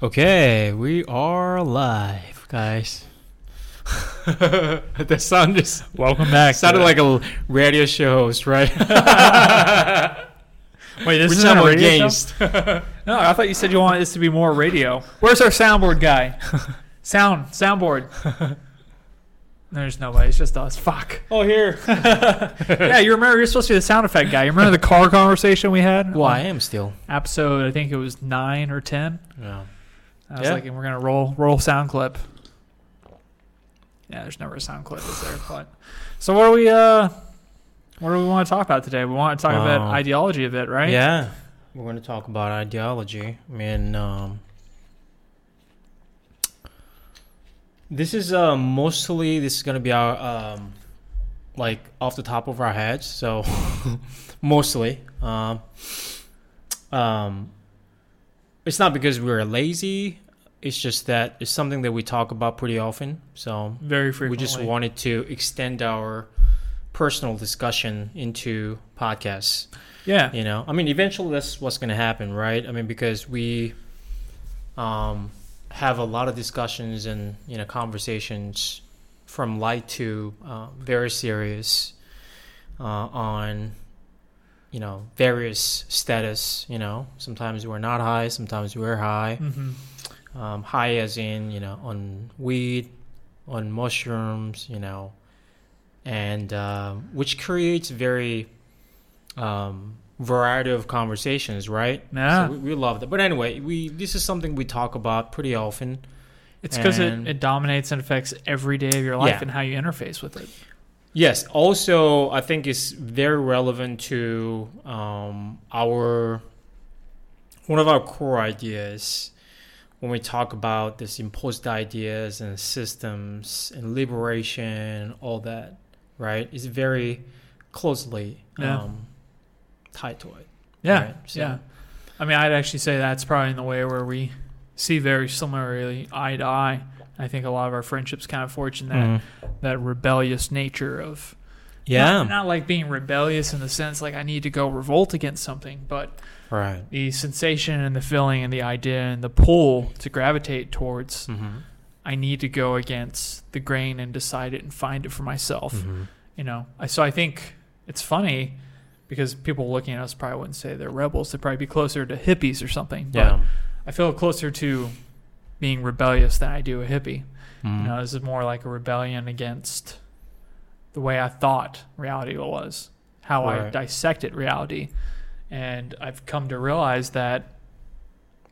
Okay, we are live, guys. that sound just Welcome back. sounded like a radio show host, right? Wait, this Which is I'm a radio against. show? No, I thought you said you wanted this to be more radio. Where's our soundboard guy? Sound, soundboard. There's nobody. It's just us. Fuck. oh, here. Yeah, you remember you're supposed to be the sound effect guy. You remember the car conversation we had? Well, I am still. Episode, I think it was nine or ten. Yeah. I was Yeah. like, we're gonna roll roll sound clip. Yeah, there's never a sound clip, is there? But so what do we uh, what do we want to talk about today? We want to talk about Uh, ideology a bit, right? Yeah. We're going to talk about ideology. I mean, um, this is uh, mostly, this is going to be our, um, like, off the top of our heads. So, mostly. Um, um, it's not because we're lazy. It's just that it's something that we talk about pretty often. So, Very frequently. we just wanted to extend our personal discussion into podcasts Yeah. you know i mean eventually that's what's going to happen right i mean because we um have a lot of discussions and you know conversations from light to uh, very serious uh, on you know various status you know. Sometimes we're not high sometimes we're high. Hmm um, high as in you know on weed on mushrooms you know. And um, which creates very um, variety of conversations right? Yeah. so we, we love that. But anyway we this is something we talk about pretty often. It's because it, it dominates and affects every day of your life Yeah. and how you interface with it. Yes also i think it's very relevant to um, our one of our core ideas when we talk about this imposed ideas and systems and liberation and all that right It's very closely Yeah. um, tied to it Yeah. Right, so- Yeah. I mean, I'd actually say that's probably in the way where we see very similarly eye to eye. I think a lot of our friendships kind of forge in that, Mhm. that rebellious nature of yeah not, not like being rebellious in the sense like I need to go revolt against something, but right the sensation and the feeling and the idea and the pull to gravitate towards mm-hmm. I need to go against the grain and decide it and find it for myself. Mm-hmm. you know i so i think it's funny because people looking at us probably wouldn't say they're rebels they'd probably be closer to hippies or something but yeah i feel closer to being rebellious than i do a hippie. Mhm. you know this is more like a rebellion against the way i thought reality was how i dissected reality. And i've come to realize that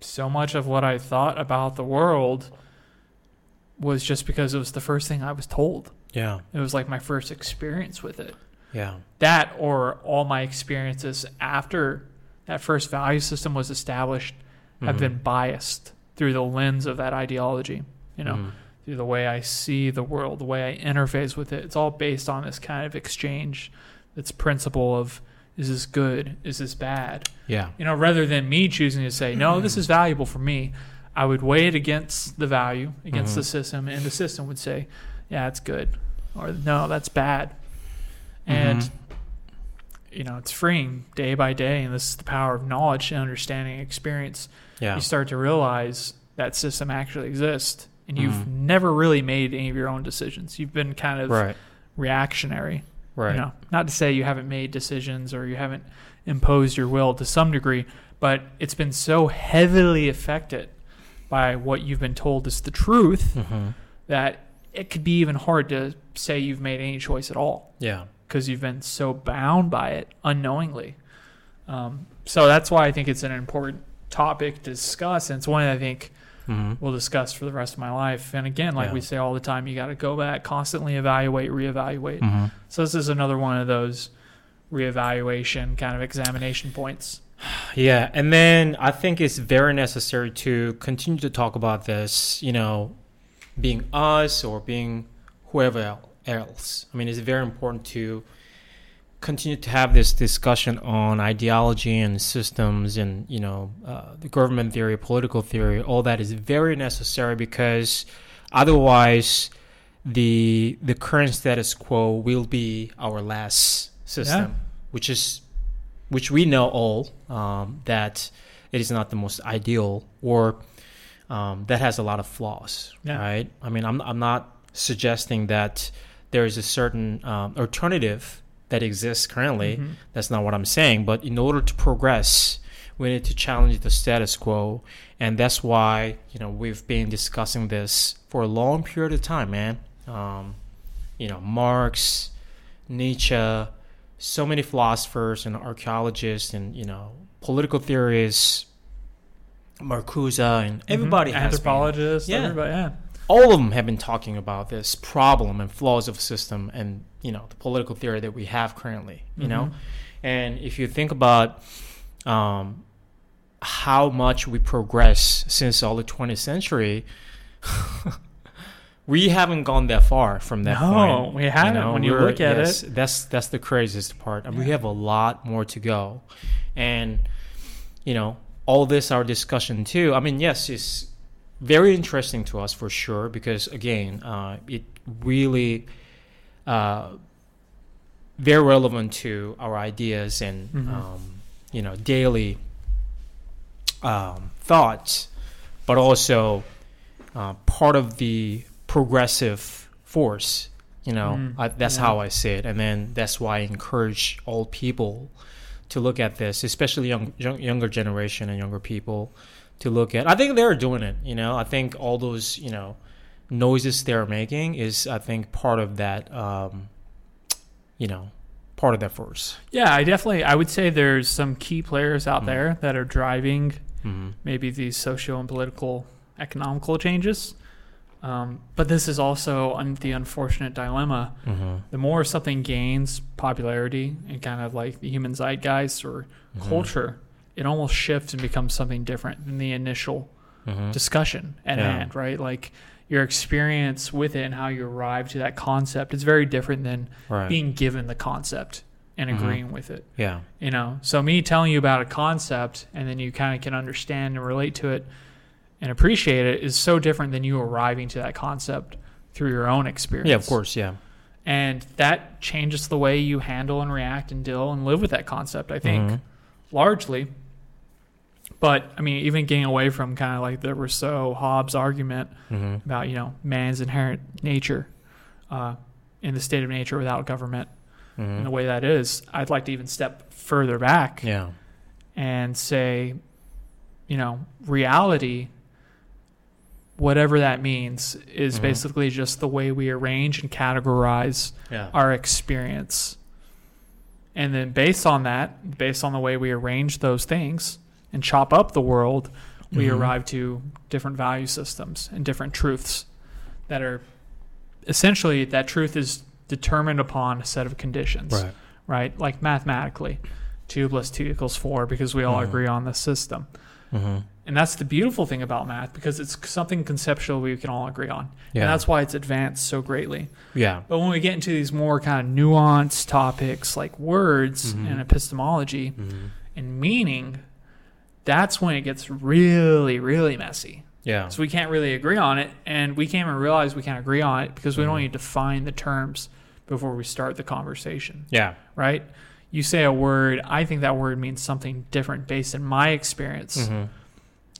so much of what i thought about the world was just because it was the first thing i was told. Yeah. It was like my first experience with it. Yeah. That or all my experiences after that first value system was established have Mhm. been biased through the lens of that ideology you know Mhm. through the way i see the world the way i interface with it it's all based on this kind of exchange this principle of is this good is this bad yeah you know rather than me choosing to say no this is valuable for me i would weigh it against the value against Mhm. the system and the system would say yeah it's good or no that's bad and Mhm. You know it's freeing day by day and this is the power of knowledge and understanding experience. Yeah. You start to realize that system actually exists and you've Mhm. never really made any of your own decisions. You've been kind of right. reactionary right. you know, not to say you haven't made decisions or you haven't imposed your will to some degree, but it's been so heavily affected by what you've been told is the truth Mhm. that it could be even hard to say you've made any choice at all. Yeah because you've been so bound by it unknowingly. Um, so that's why I think it's an important topic to discuss, and it's one that I think mm-hmm. we'll discuss for the rest of my life. And again, like Yeah. we say all the time, you got to go back, constantly evaluate, reevaluate. Mm-hmm. So this is another one of those reevaluation kind of examination points. Yeah, and then I think it's very necessary to continue to talk about this, you know, being us or being whoever el- else. I mean, it's very important to continue to have this discussion on ideology and systems and, you know, uh, the government theory, political theory, all that is very necessary because otherwise the the current status quo will be our last system, which is which we know all um, that it is not the most ideal or um, that has a lot of flaws, Yeah. right? I mean, I'm I'm not suggesting that there is a certain um, alternative that exists currently. Mhm. That's not what I'm saying. But in order to progress, we need to challenge the status quo, and that's why you know we've been discussing this for a long period of time, man. Um, you know, Marx, Nietzsche, so many philosophers and archaeologists, and you know, political theorists, Marcuse, and everybody Mhm. has been anthropologists, Yeah. everybody, yeah. All of them have been talking about this problem and flaws of the system and you know the political theory that we have currently you know Mhm. and if you think about um, how much we progress since all the 20th century we haven't gone that far from that No, point we haven't. When you look at yes, it. that's that's the craziest part and we have a lot more to go and you know all this our discussion too i mean yes it's very interesting to us for sure because again uh, it really uh, very relevant to our ideas and Mhm. um, you know daily um, thoughts but also uh, part of the progressive force you know Mm, I, that's yeah. how i see it and then that's why i encourage all people to look at this especially young, young younger generation and younger people to look at i think they're doing it you know i think all those you know noises they're making is i think part of that um you know part of that force Yeah, I definitely I would say there's some key players out Mhm. there that are driving mm-hmm. maybe these social and political economical changes. Um, but this is also un- the unfortunate dilemma. Mm-hmm. The more something gains popularity and kind of like the human zeitgeist or Mm-hmm. culture, it almost shifts and becomes something different than the initial mm-hmm. discussion at Yeah. hand, right? Like your experience with it and how you arrive to that concept is very different than right being given the concept and Mhm. agreeing with it. yeah You know, so me telling you about a concept and then you kind of can understand and relate to it and appreciate it is so different than you arriving to that concept through your own experience. yeah of course yeah And that changes the way you handle and react and deal and live with that concept, I think, Mhm. largely. But I mean, even getting away from kind of like the Rousseau Hobbes argument Mhm. about, you know, man's inherent nature uh, in the state of nature without government and the way that is, I'd like to even step further back yeah and say, you know, reality, whatever that means, is Mhm. basically just the way we arrange and categorize yeah our experience. And then based on that, based on the way we arrange those things and chop up the world, we Mhm. arrive to different value systems and different truths that are essentially that truth is determined upon a set of conditions right right? Like mathematically, two plus two equals four because we all Mhm. agree on this system. mm-hmm. And that's the beautiful thing about math because it's something conceptual we can all agree on. yeah And that's why it's advanced so greatly. yeah But when we get into these more kind of nuanced topics like words Mhm. and epistemology Mhm. and meaning, that's when it gets really, really messy. yeah So we can't really agree on it, and we can't even realize we can't agree on it because we don't Mhm. even define the terms before we start the conversation yeah right? You say a word, I think that word means something different based on my experience, Mhm.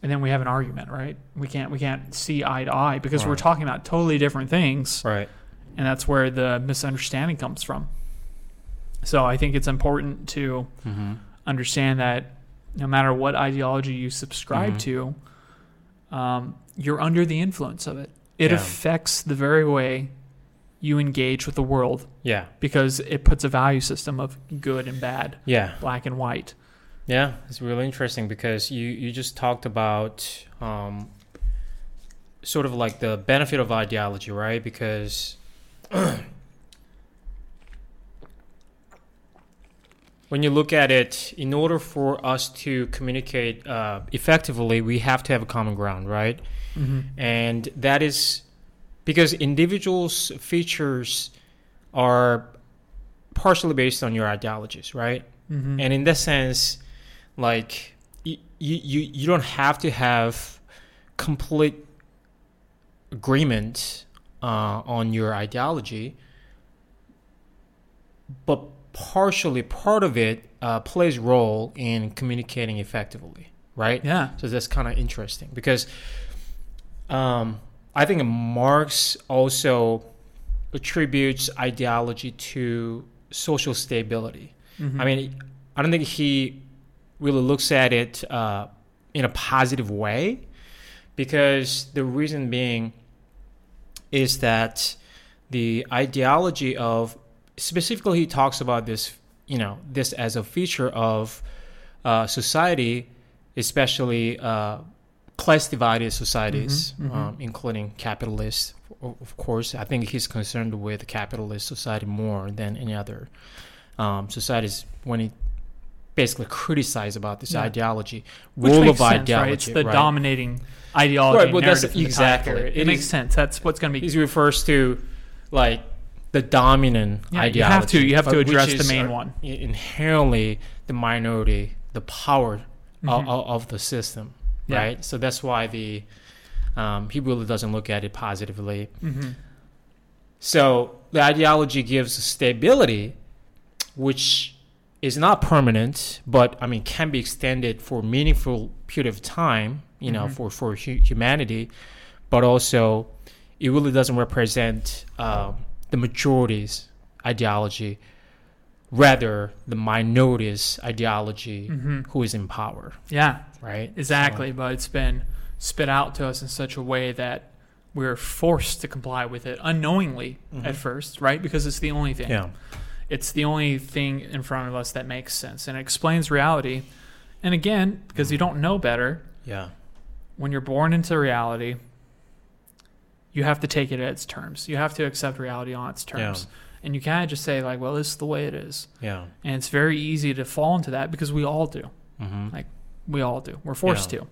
and then we have an argument, right? We can't we can't see eye to eye because we're talking about totally different things, right and that's where the misunderstanding comes from. So I think it's important to mm-hmm. understand that no matter what ideology you subscribe Mhm. to, um, you're under the influence of it. It Yeah. affects the very way you engage with the world yeah because it puts a value system of good and bad, yeah black and white. Yeah, it's really interesting because you, you just talked about um, sort of like the benefit of ideology, right? Because when you look at it, in order for us to communicate uh, effectively, we have to have a common ground, right? Mm-hmm. and that is because individuals' features are partially based on your ideologies, right? Mm-hmm. And in that sense, like you, you, you don't have to have complete agreement uh, on your ideology, but partially part of it uh, plays role in communicating effectively, right? yeah, So that's kind of interesting because um, I think Marx also attributes ideology to social stability. Mhm. I mean, I don't think he really looks at it uh, in a positive way because the reason being is that the ideology of specifically he talks about this you know this as a feature of uh, society especially uh, class divided societies Mhm, mhm. Um, including capitalist of course i think he's concerned with capitalist society more than any other um, societies when he basically criticized about this Yeah. ideology Which role of sense, ideology right? It's the right? dominating ideology Right, well, that's- exactly. It, It makes is- sense. That's what's going to be. He refers to like the dominant Yeah, you ideology. have to- you have to address the main uh, one. Inherently, the minority, the power Mhm. of, of the system, Yeah. right? So that's why the um, he really doesn't look at it positively. Mhm. So the ideology gives stability, which is not permanent, but I mean can be extended for meaningful period of time. You know, Mhm. for for hu- humanity, but also it really doesn't represent um, the majority's ideology, rather the minority's ideology Mhm. who is in power, Yeah, right? exactly. But it's been spit out to us in such a way that we're forced to comply with it unknowingly Mhm. at first, right? Because it's the only thing. yeah, It's the only thing in front of us that makes sense and it explains reality. And again, because you don't know better, yeah, when you're born into reality, you have to take it at its terms. You have to accept reality on its terms. And you can't just say like, "Well, this is the way it is." yeah. And it's very easy to fall into that because we all do. hmm Like we all do. We're forced Yeah. to.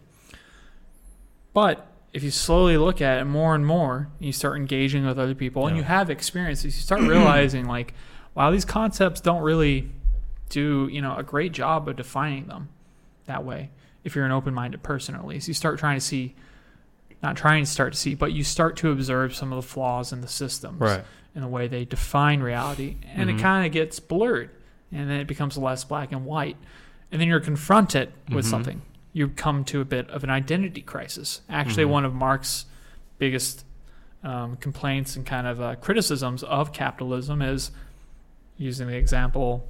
But if you slowly look at it more and more, you start engaging with other people and you have experiences, you start realizing like, wow, these concepts don't really do, you know, a great job of defining them that way. If you're an open-minded person at least, you start trying to see not trying to start to see, but you start to observe some of the flaws in the systems right. in the way they define reality, and Mhm. it kind of gets blurred, and then it becomes less black and white, and then you're confronted with Mhm. something. You come to a bit of an identity crisis. Actually, Mhm. one of Marx's biggest um, complaints and kind of uh, criticisms of capitalism is using the example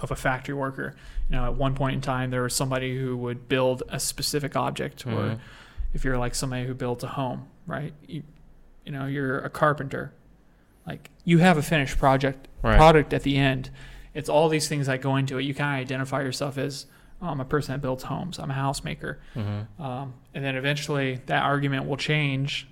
of a factory worker. You know, at one point in time, there was somebody who would build a specific object, or Mhm. If you're like somebody who builds a home, right? You, you know, you're a carpenter. Like you have a finished project Right. product at the end. It's all these things that go into it. You kind of identify yourself as oh, I'm a person that builds homes. I'm a house maker. Mhm. Um, and then eventually that argument will change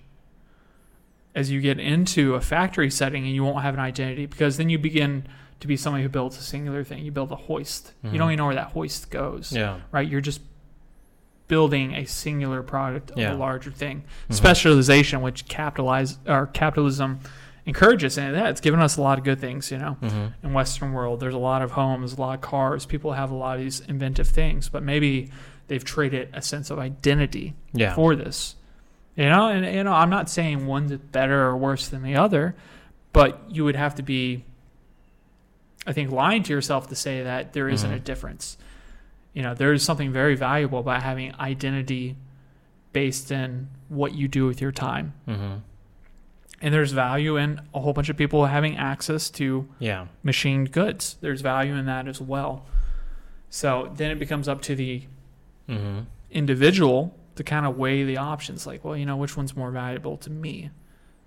as you get into a factory setting and you won't have an identity because then you begin to be somebody who builds a singular thing. You build a hoist. You Mhm. don't even know where that hoist goes Yeah. right? You're just building a singular product of Yeah. a larger thing. Mhm. Specialization, which capitalize or capitalism encourages, and that it's given us a lot of good things. You know, Mhm. in Western world, there's a lot of homes, a lot of cars. People have a lot of these inventive things, but maybe they've traded a sense of identity Yeah. for this. You know, and you know, I'm not saying one's better or worse than the other, but you would have to be, I think, lying to yourself to say that there isn't a Mhm. difference. You know, there is something very valuable about having identity based in what you do with your time. Mhm. And there's value in a whole bunch of people having access to Yeah. machined goods. There's value in that as well. So then it becomes up to the Mhm. individual to kind of weigh the options like, well, you know, which one's more valuable to me?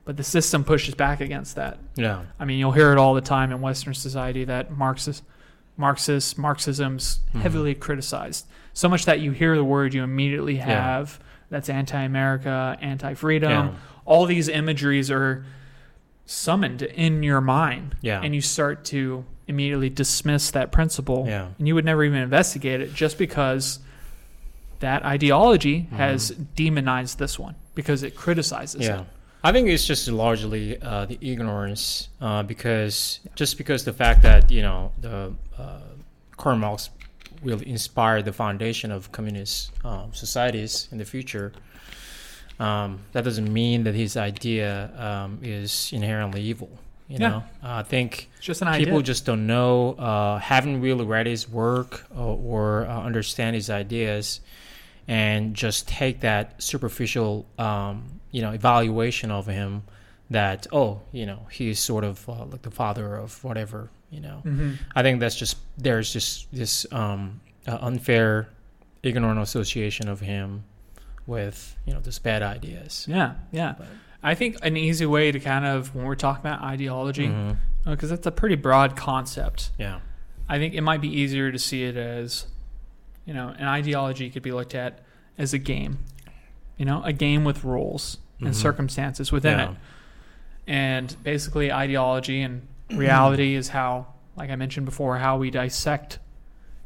But the system pushes back against that. Yeah. I mean, you'll hear it all the time in Western society that Marxist, Marxist, Marxism's Mhm. heavily criticized. So much that you hear the word, you immediately Yeah. have that's anti-America, anti-freedom. Yeah. All these imageries are summoned in your mind, Yeah. and you start to immediately dismiss that principle Yeah. and you would never even investigate it just because that ideology has demonized this one because it criticizes Mm-hmm. Yeah. it. I think it's just largely uh, the ignorance uh, because just because the fact that you know the uh, Karl Marx will inspire the foundation of communist um, societies in the future. Um, that doesn't mean that his idea um, is inherently evil. You Yeah. know, uh, I think just an idea. people just don't know, uh, haven't really read his work or, or uh, understand his ideas, and just take that superficial, um, you know, evaluation of him that oh, you know, he's sort of uh, like the father of whatever, you know. Mm-hmm. I think that's just there's just this um, uh, unfair, ignorant association of him with you know just bad ideas. Yeah, yeah. But- I think an easy way to kind of when we're talking about ideology, because that's a pretty broad concept. Yeah. I think it might be easier to see it as, you know, an ideology could be looked at as a game. You know, a game with rules and Mhm. circumstances within yeah. it. And basically, ideology and reality is how, like I mentioned before, how we dissect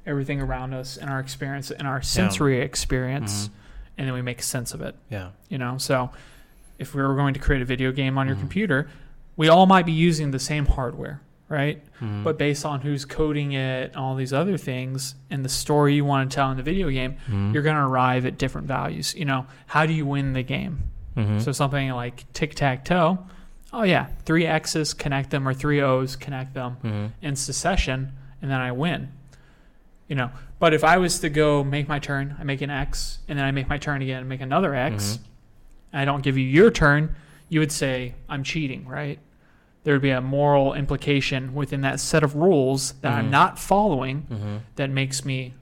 everything around us and our experience and our sensory experience, Mhm. and then we make sense of it. Yeah. You know, so if we were going to create a video game on your Mhm. computer, we all might be using the same hardware, right? Mhm. But based on who's coding it, all these other things, and the story you want to tell in the video game, Mhm. you're going to arrive at different values. You know, how do you win the game? Mhm. So something like tic tac toe. Oh yeah, three X's connect them or three O's connect them Mhm. in succession, and then I win. You know, but if I was to go make my turn, I make an X, and then I make my turn again and make another X, Mhm. and I don't give you your turn, you would say I'm cheating, right? There would be a moral implication within that set of rules that I'm Mhm. not following Mhm. that makes me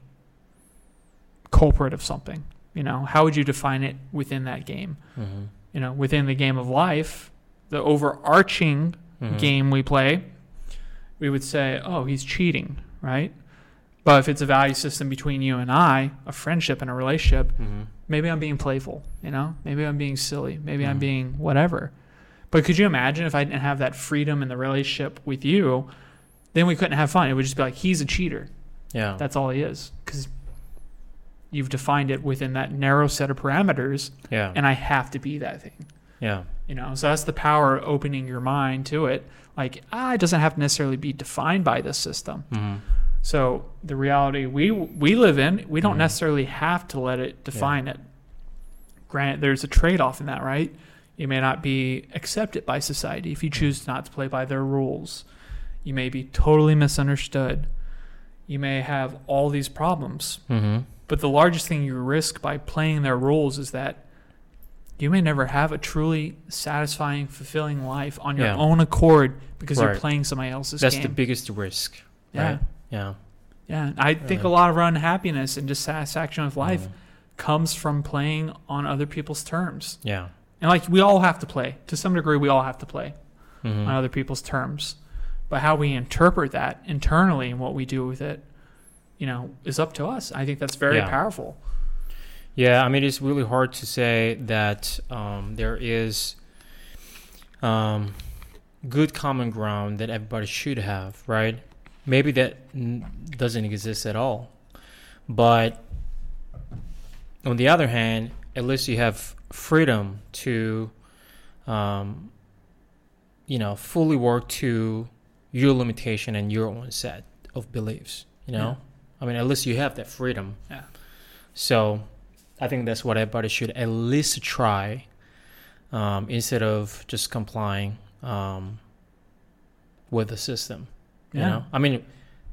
culprit of something. You know, how would you define it within that game? Mhm. You know, within the game of life, the overarching Mhm. game we play, we would say, oh, he's cheating, right? But if it's a value system between you and I, a friendship and a relationship, Mhm. maybe I'm being playful, you know? Maybe I'm being silly. Maybe I'm Mhm. being whatever. But could you imagine if I didn't have that freedom in the relationship with you, then we couldn't have fun. It would just be like, he's a cheater. Yeah. That's all he is. Because you've defined it within that narrow set of parameters, yeah. and I have to be that thing. yeah. You know, so that's the power of opening your mind to it. Like, ah, it doesn't have to necessarily be defined by this system. Mhm. So the reality we we live in, we don't Mhm. necessarily have to let it define it. Granted, there's a trade off in that, right? You may not be accepted by society if you choose not to play by their rules. You may be totally misunderstood. You may have all these problems. Mhm. But the largest thing you risk by playing their rules is that you may never have a truly satisfying, fulfilling life on your Yeah. own accord because you're playing somebody else's That's game. the biggest risk. yeah. Right? Yeah. Yeah. I think a lot of our unhappiness and dissatisfaction with life Mhm. comes from playing on other people's terms. Yeah. And like we all have to play. To some degree we all have to play Mhm. on other people's terms. But how we interpret that internally and what we do with it, you know, is up to us. I think that's very Yeah. powerful. Yeah, I mean, it's really hard to say that um, there is um, good common ground that everybody should have, right? Maybe that n- doesn't exist at all. But on the other hand, at least you have freedom to, um, you know, fully work to your limitation and your own set of beliefs. You know, Yeah. I mean, at least you have that freedom. Yeah. So, I think that's what everybody should at least try, um, instead of just complying um, with the system. You Yeah. know, I mean,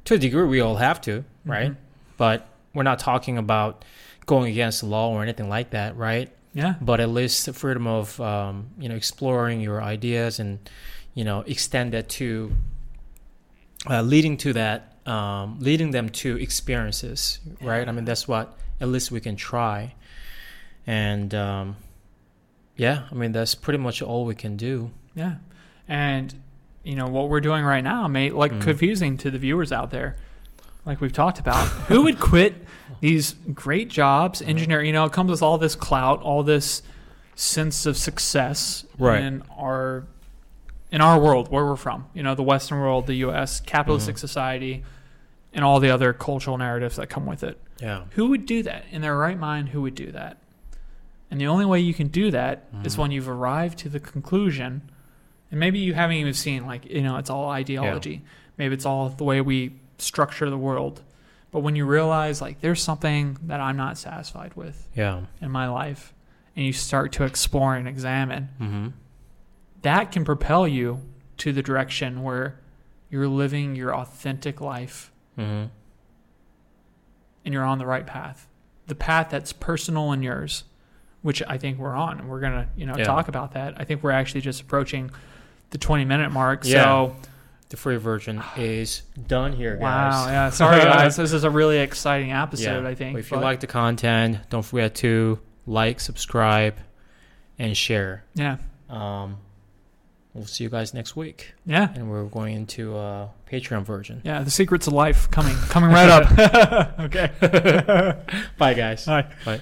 to a degree, we all have to, right? Mhm. But we're not talking about going against the law or anything like that, right? Yeah. But at least the freedom of um, you know exploring your ideas and you know extend that to uh, leading to that um, leading them to experiences, right? I mean that's what at least we can try, and um, yeah, I mean that's pretty much all we can do. Yeah. And you know what we're doing right now may look Mhm. confusing to the viewers out there. Like we've talked about. Who would quit these great jobs, engineer, you know, it comes with all this clout, all this sense of success Right. in our in our world where we're from. You know, the western world, the US, capitalistic Mhm. society, and all the other cultural narratives that come with it. Yeah. Who would do that? In their right mind, who would do that? And the only way you can do that is Mhm. when you've arrived to the conclusion, and maybe you haven't even seen, like, you know, it's all ideology. Maybe it's all the way we structure the world. But when you realize, like, there's something that I'm not satisfied with Yeah. in my life, and you start to explore and examine, Mm-hmm. that can propel you to the direction where you're living your authentic life Mm-hmm. and you're on the right path. the path that's personal and yours, which I think we're on, and we're gonna you know Yeah. talk about that. I think we're actually just approaching the 20 minute mark. Yeah. So The free version is done here, guys. wow, yeah. Sorry guys, this is a really exciting episode. I think. If you but- like the content, don't forget to like, subscribe, and share. yeah, Um, we'll see you guys next week, yeah. and we're going into uh, Patreon version. Yeah, the secrets of life coming coming right up. okay. Bye, guys. Bye. Bye.